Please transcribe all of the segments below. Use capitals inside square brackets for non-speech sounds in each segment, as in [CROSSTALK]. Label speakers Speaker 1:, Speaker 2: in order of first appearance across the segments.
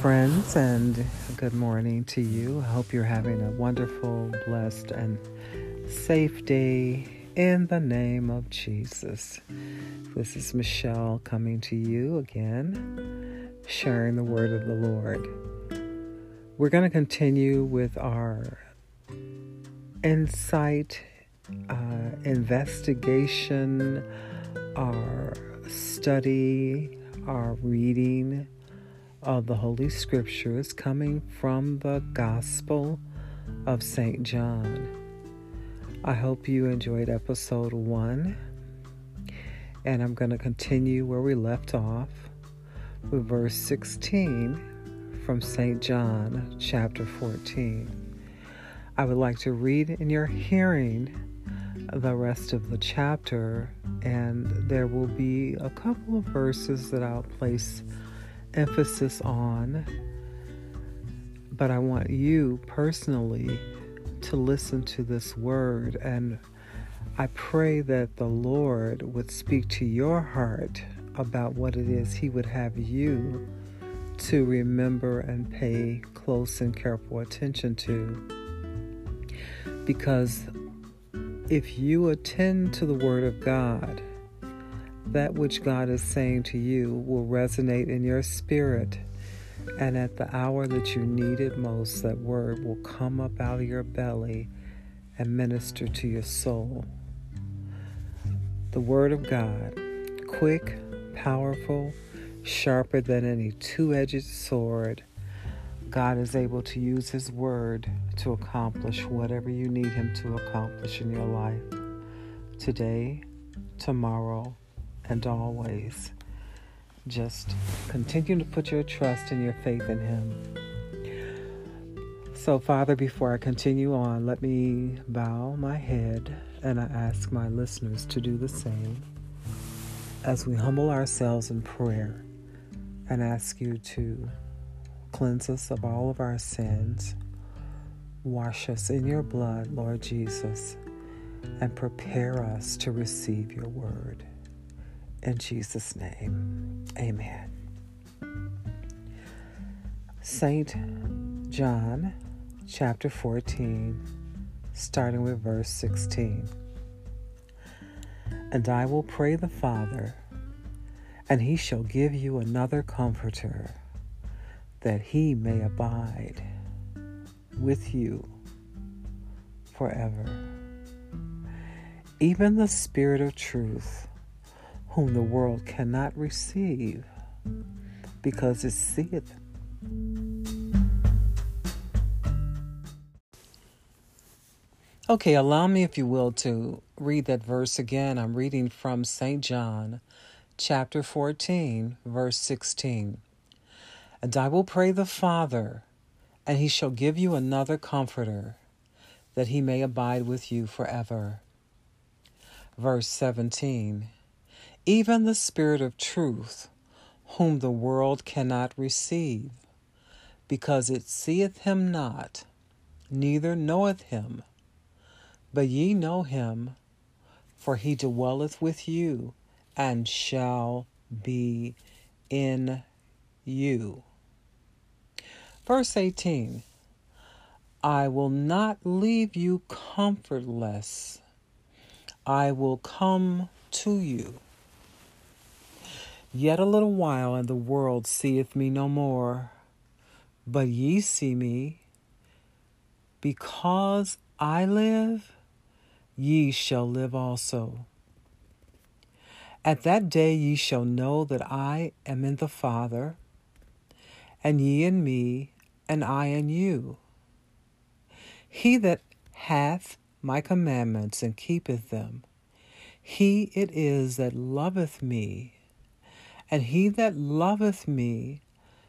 Speaker 1: friends, and good morning to you. I hope you're having a wonderful, blessed, and safe day in the name of Jesus. This is Michelle coming to you again, sharing the word of the Lord. We're going to continue with our insight, uh, investigation, our study, our reading of the Holy Scriptures coming from the Gospel of St. John. I hope you enjoyed episode one, and I'm going to continue where we left off with verse 16 from St. John chapter 14. I would like to read in your hearing the rest of the chapter, and there will be a couple of verses that I'll place emphasis on, but I want you personally to listen to this word. And I pray that the Lord would speak to your heart about what it is He would have you to remember and pay close and careful attention to. Because if you attend to the Word of God, that which God is saying to you will resonate in your spirit. And at the hour that you need it most, that word will come up out of your belly and minister to your soul. The Word of God, quick, powerful, sharper than any two edged sword. God is able to use His Word to accomplish whatever you need Him to accomplish in your life today, tomorrow, and always. Just continue to put your trust and your faith in Him. So, Father, before I continue on, let me bow my head and I ask my listeners to do the same as we humble ourselves in prayer and ask you to cleanse us of all of our sins, wash us in your blood, Lord Jesus, and prepare us to receive your word. In Jesus' name, amen. St. John chapter 14, starting with verse 16. And I will pray the Father, and he shall give you another comforter, that he may abide with you forever. Even the Spirit of truth whom the world cannot receive because it seeth. Okay, allow me, if you will, to read that verse again. I'm reading from St. John, chapter 14, verse 16. And I will pray the Father, and he shall give you another comforter, that he may abide with you forever. Verse 17 even the Spirit of truth, whom the world cannot receive, because it seeth him not, neither knoweth him. But ye know him, for he dwelleth with you, and shall be in you. Verse 18 I will not leave you comfortless, I will come to you. Yet a little while, and the world seeth me no more. But ye see me. Because I live, ye shall live also. At that day ye shall know that I am in the Father, and ye in me, and I in you. He that hath my commandments and keepeth them, he it is that loveth me and he that loveth me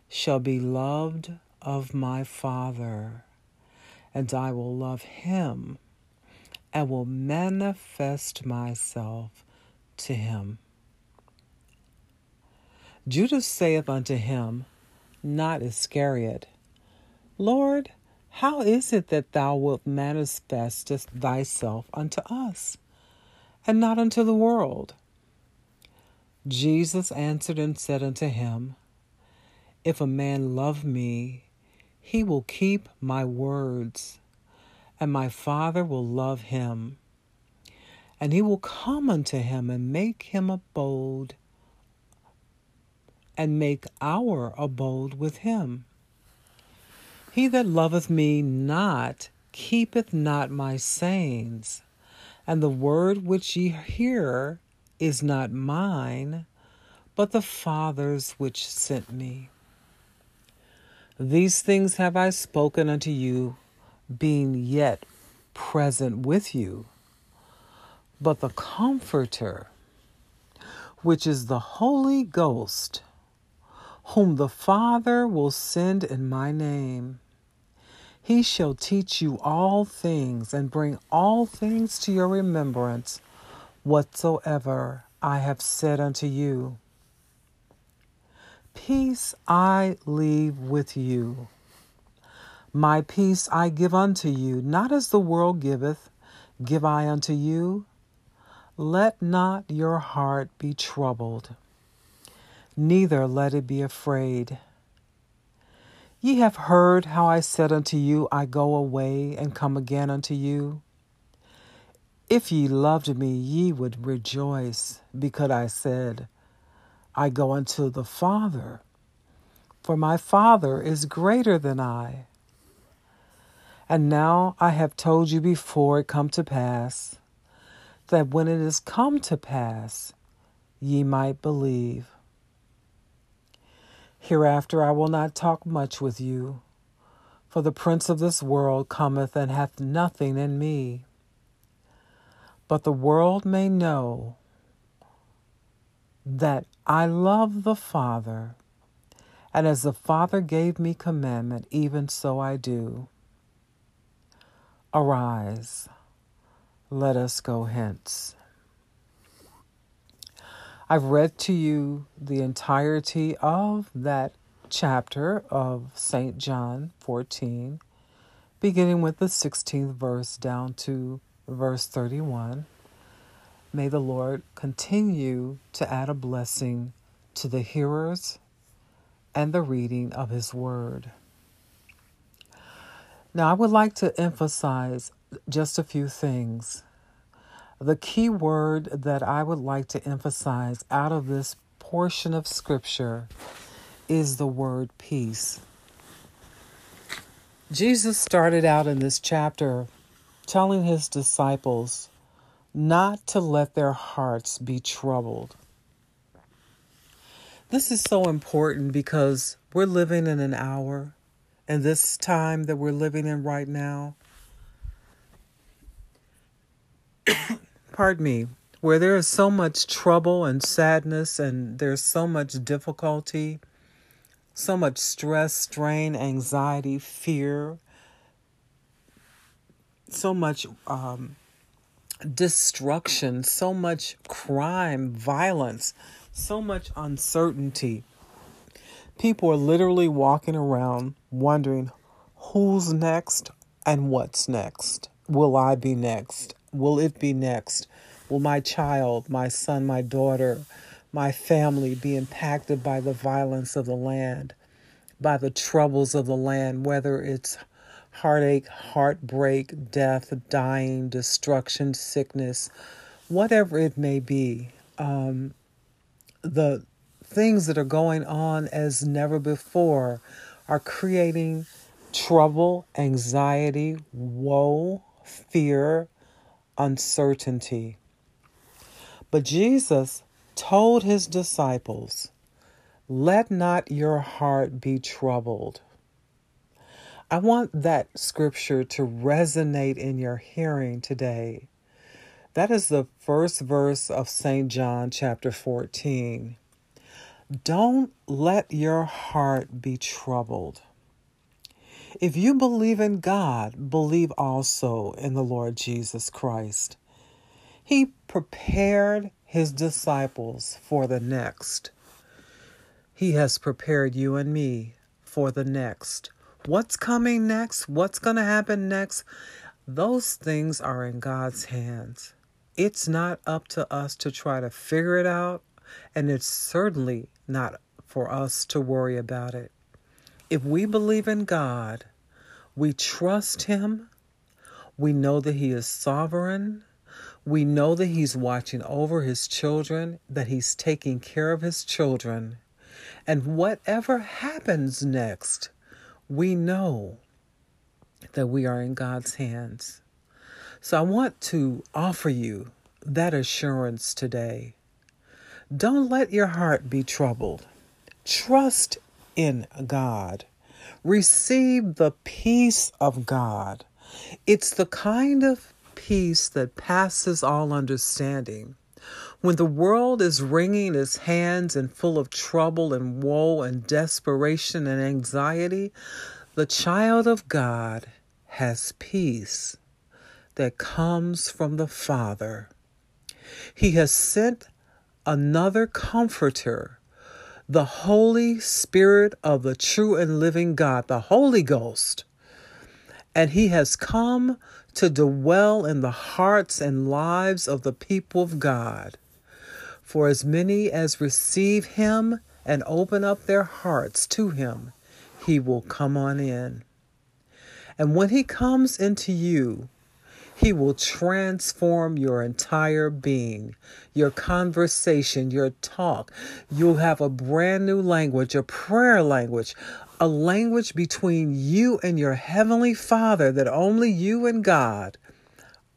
Speaker 1: shall be loved of my Father, and I will love him and will manifest myself to him. Judas saith unto him, not Iscariot, Lord, how is it that thou wilt manifest thyself unto us, and not unto the world? Jesus answered and said unto him, If a man love me, he will keep my words, and my Father will love him. And he will come unto him and make him abode, and make our abode with him. He that loveth me not keepeth not my sayings, and the word which ye hear is not mine, but the Father's which sent me. These things have I spoken unto you, being yet present with you. But the Comforter, which is the Holy Ghost, whom the Father will send in my name, he shall teach you all things and bring all things to your remembrance whatsoever I have said unto you. Peace I leave with you. My peace I give unto you, not as the world giveth, give I unto you. Let not your heart be troubled, neither let it be afraid. Ye have heard how I said unto you, I go away and come again unto you. If ye loved me, ye would rejoice, because I said, I go unto the Father, for my Father is greater than I. And now I have told you before it come to pass, that when it is come to pass, ye might believe. Hereafter I will not talk much with you, for the prince of this world cometh and hath nothing in me. But the world may know that I love the Father, and as the Father gave me commandment, even so I do. Arise, let us go hence. I've read to you the entirety of that chapter of St. John 14, beginning with the 16th verse down to verse 31. May the Lord continue to add a blessing to the hearers and the reading of His Word. Now, I would like to emphasize just a few things. The key word that I would like to emphasize out of this portion of Scripture is the word peace. Jesus started out in this chapter telling his disciples not to let their hearts be troubled. This is so important because we're living in an hour, and this time that we're living in right now, [COUGHS] pardon me, where there is so much trouble and sadness, and there's so much difficulty, so much stress, strain, anxiety, fear, so much um, destruction, so much crime, violence, so much uncertainty. People are literally walking around wondering who's next and what's next. Will I be next? Will it be next? Will my child, my son, my daughter, my family be impacted by the violence of the land, by the troubles of the land, whether it's heartache, heartbreak, death, dying, destruction, sickness, whatever it may be, um, the things that are going on as never before are creating trouble, anxiety, woe, fear, uncertainty. But Jesus told his disciples, Let not your heart be troubled. I want that scripture to resonate in your hearing today. That is the first verse of St. John chapter 14. Don't let your heart be troubled. If you believe in God, believe also in the Lord Jesus Christ. He prepared his disciples for the next. He has prepared you and me for the next. What's coming next? What's going to happen next? Those things are in God's hands. It's not up to us to try to figure it out, and it's certainly not for us to worry about it. If we believe in God, we trust Him, we know that He is sovereign, we know that He's watching over His children, that He's taking care of His children. And whatever happens next, we know that we are in God's hands. So I want to offer you that assurance today. Don't let your heart be troubled. Trust in God. Receive the peace of God. It's the kind of peace that passes all understanding. When the world is wringing its hands and full of trouble and woe and desperation and anxiety, the child of God has peace that comes from the Father. He has sent another comforter, the Holy Spirit of the true and living God, the Holy Ghost. And He has come to dwell in the hearts and lives of the people of God. For as many as receive Him and open up their hearts to Him, He will come on in. And when He comes into you, he will transform your entire being, your conversation, your talk. You'll have a brand new language, a prayer language, a language between you and your Heavenly Father that only you and God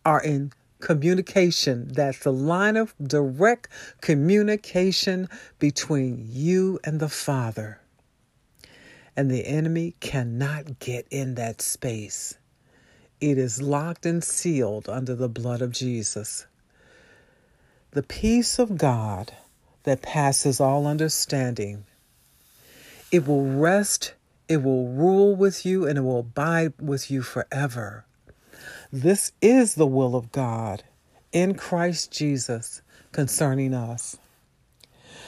Speaker 1: are in communication. That's the line of direct communication between you and the Father. And the enemy cannot get in that space. It is locked and sealed under the blood of Jesus. The peace of God that passes all understanding, it will rest, it will rule with you, and it will abide with you forever. This is the will of God in Christ Jesus concerning us.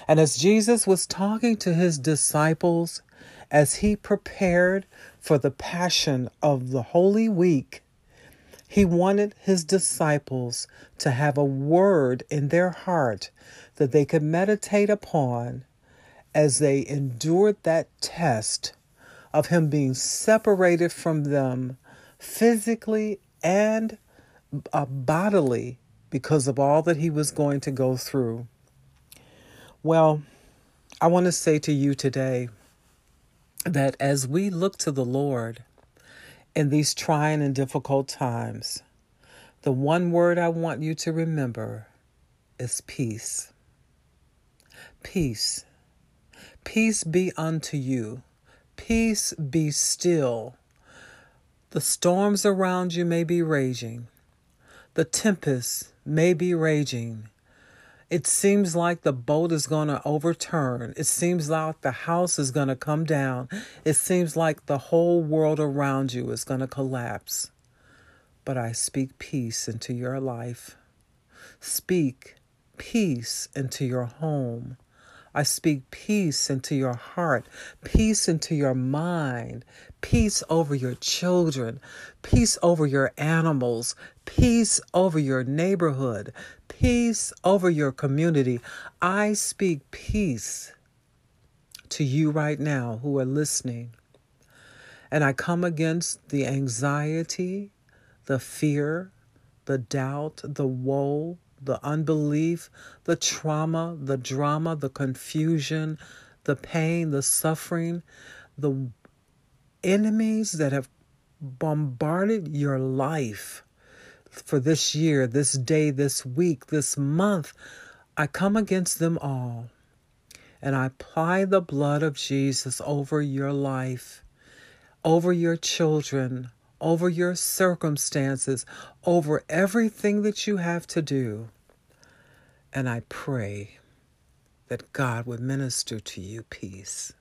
Speaker 1: And as Jesus was talking to his disciples as he prepared for the passion of the Holy Week, he wanted his disciples to have a word in their heart that they could meditate upon as they endured that test of him being separated from them physically and uh, bodily because of all that he was going to go through. Well, I want to say to you today that as we look to the Lord, in these trying and difficult times, the one word I want you to remember is peace. Peace. Peace be unto you. Peace be still. The storms around you may be raging. The tempest may be raging. It seems like the boat is going to overturn. It seems like the house is going to come down. It seems like the whole world around you is going to collapse. But I speak peace into your life. Speak peace into your home. I speak peace into your heart, peace into your mind, peace over your children, peace over your animals, peace over your neighborhood, peace over your community. I speak peace to you right now who are listening. And I come against the anxiety, the fear, the doubt, the woe, the unbelief, the trauma, the drama, the confusion, the pain, the suffering, the enemies that have bombarded your life for this year, this day, this week, this month. I come against them all. And I apply the blood of Jesus over your life, over your children, over your circumstances, over everything that you have to do. And I pray that God would minister to you peace,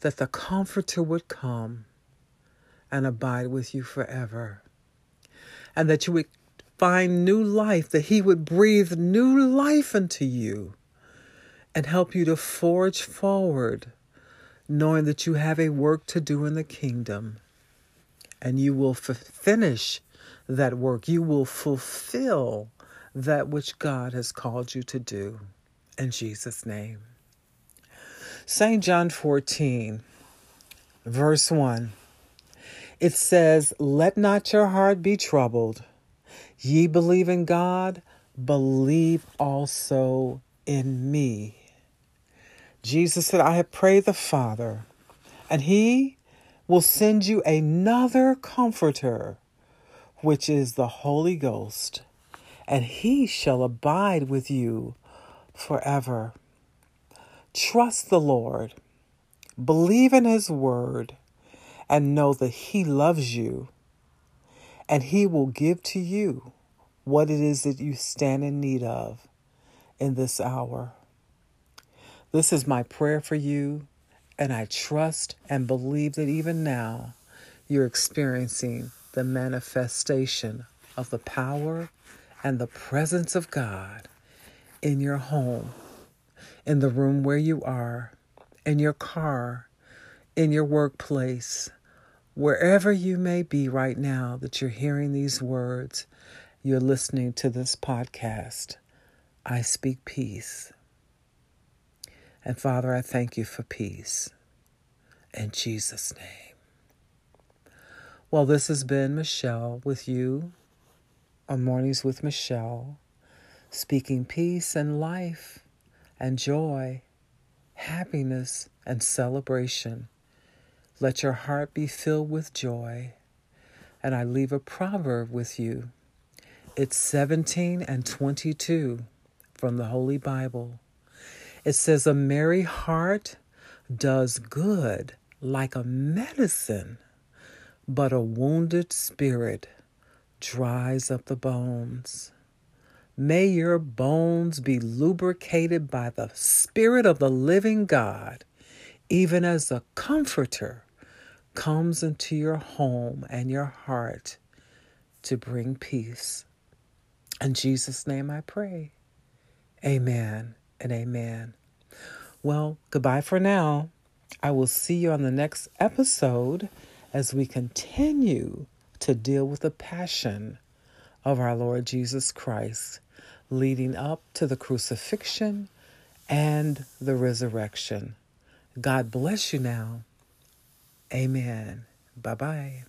Speaker 1: that the Comforter would come and abide with you forever, and that you would find new life, that He would breathe new life into you and help you to forge forward, knowing that you have a work to do in the kingdom and you will f- finish that work. You will fulfill that which God has called you to do. In Jesus' name. St. John 14, verse 1. It says, Let not your heart be troubled. Ye believe in God, believe also in me. Jesus said, I have prayed the Father, and he will send you another comforter, which is the Holy Ghost, and he shall abide with you forever. Trust the Lord, believe in his word, and know that he loves you, and he will give to you what it is that you stand in need of in this hour. This is my prayer for you, and I trust and believe that even now you're experiencing the manifestation of the power and the presence of God in your home, in the room where you are, in your car, in your workplace, wherever you may be right now that you're hearing these words, you're listening to this podcast. I speak peace. And Father, I thank you for peace. In Jesus' name. Well, this has been Michelle with you on Mornings with Michelle, speaking peace and life and joy, happiness and celebration. Let your heart be filled with joy. And I leave a proverb with you. It's 17 and 22 from the Holy Bible. It says, A merry heart does good like a medicine, but a wounded spirit dries up the bones. May your bones be lubricated by the Spirit of the living God, even as the Comforter comes into your home and your heart to bring peace. In Jesus' name I pray. Amen and amen. Well, goodbye for now. I will see you on the next episode as we continue to deal with the passion of our Lord Jesus Christ, leading up to the crucifixion and the resurrection. God bless you now. Amen. Bye bye.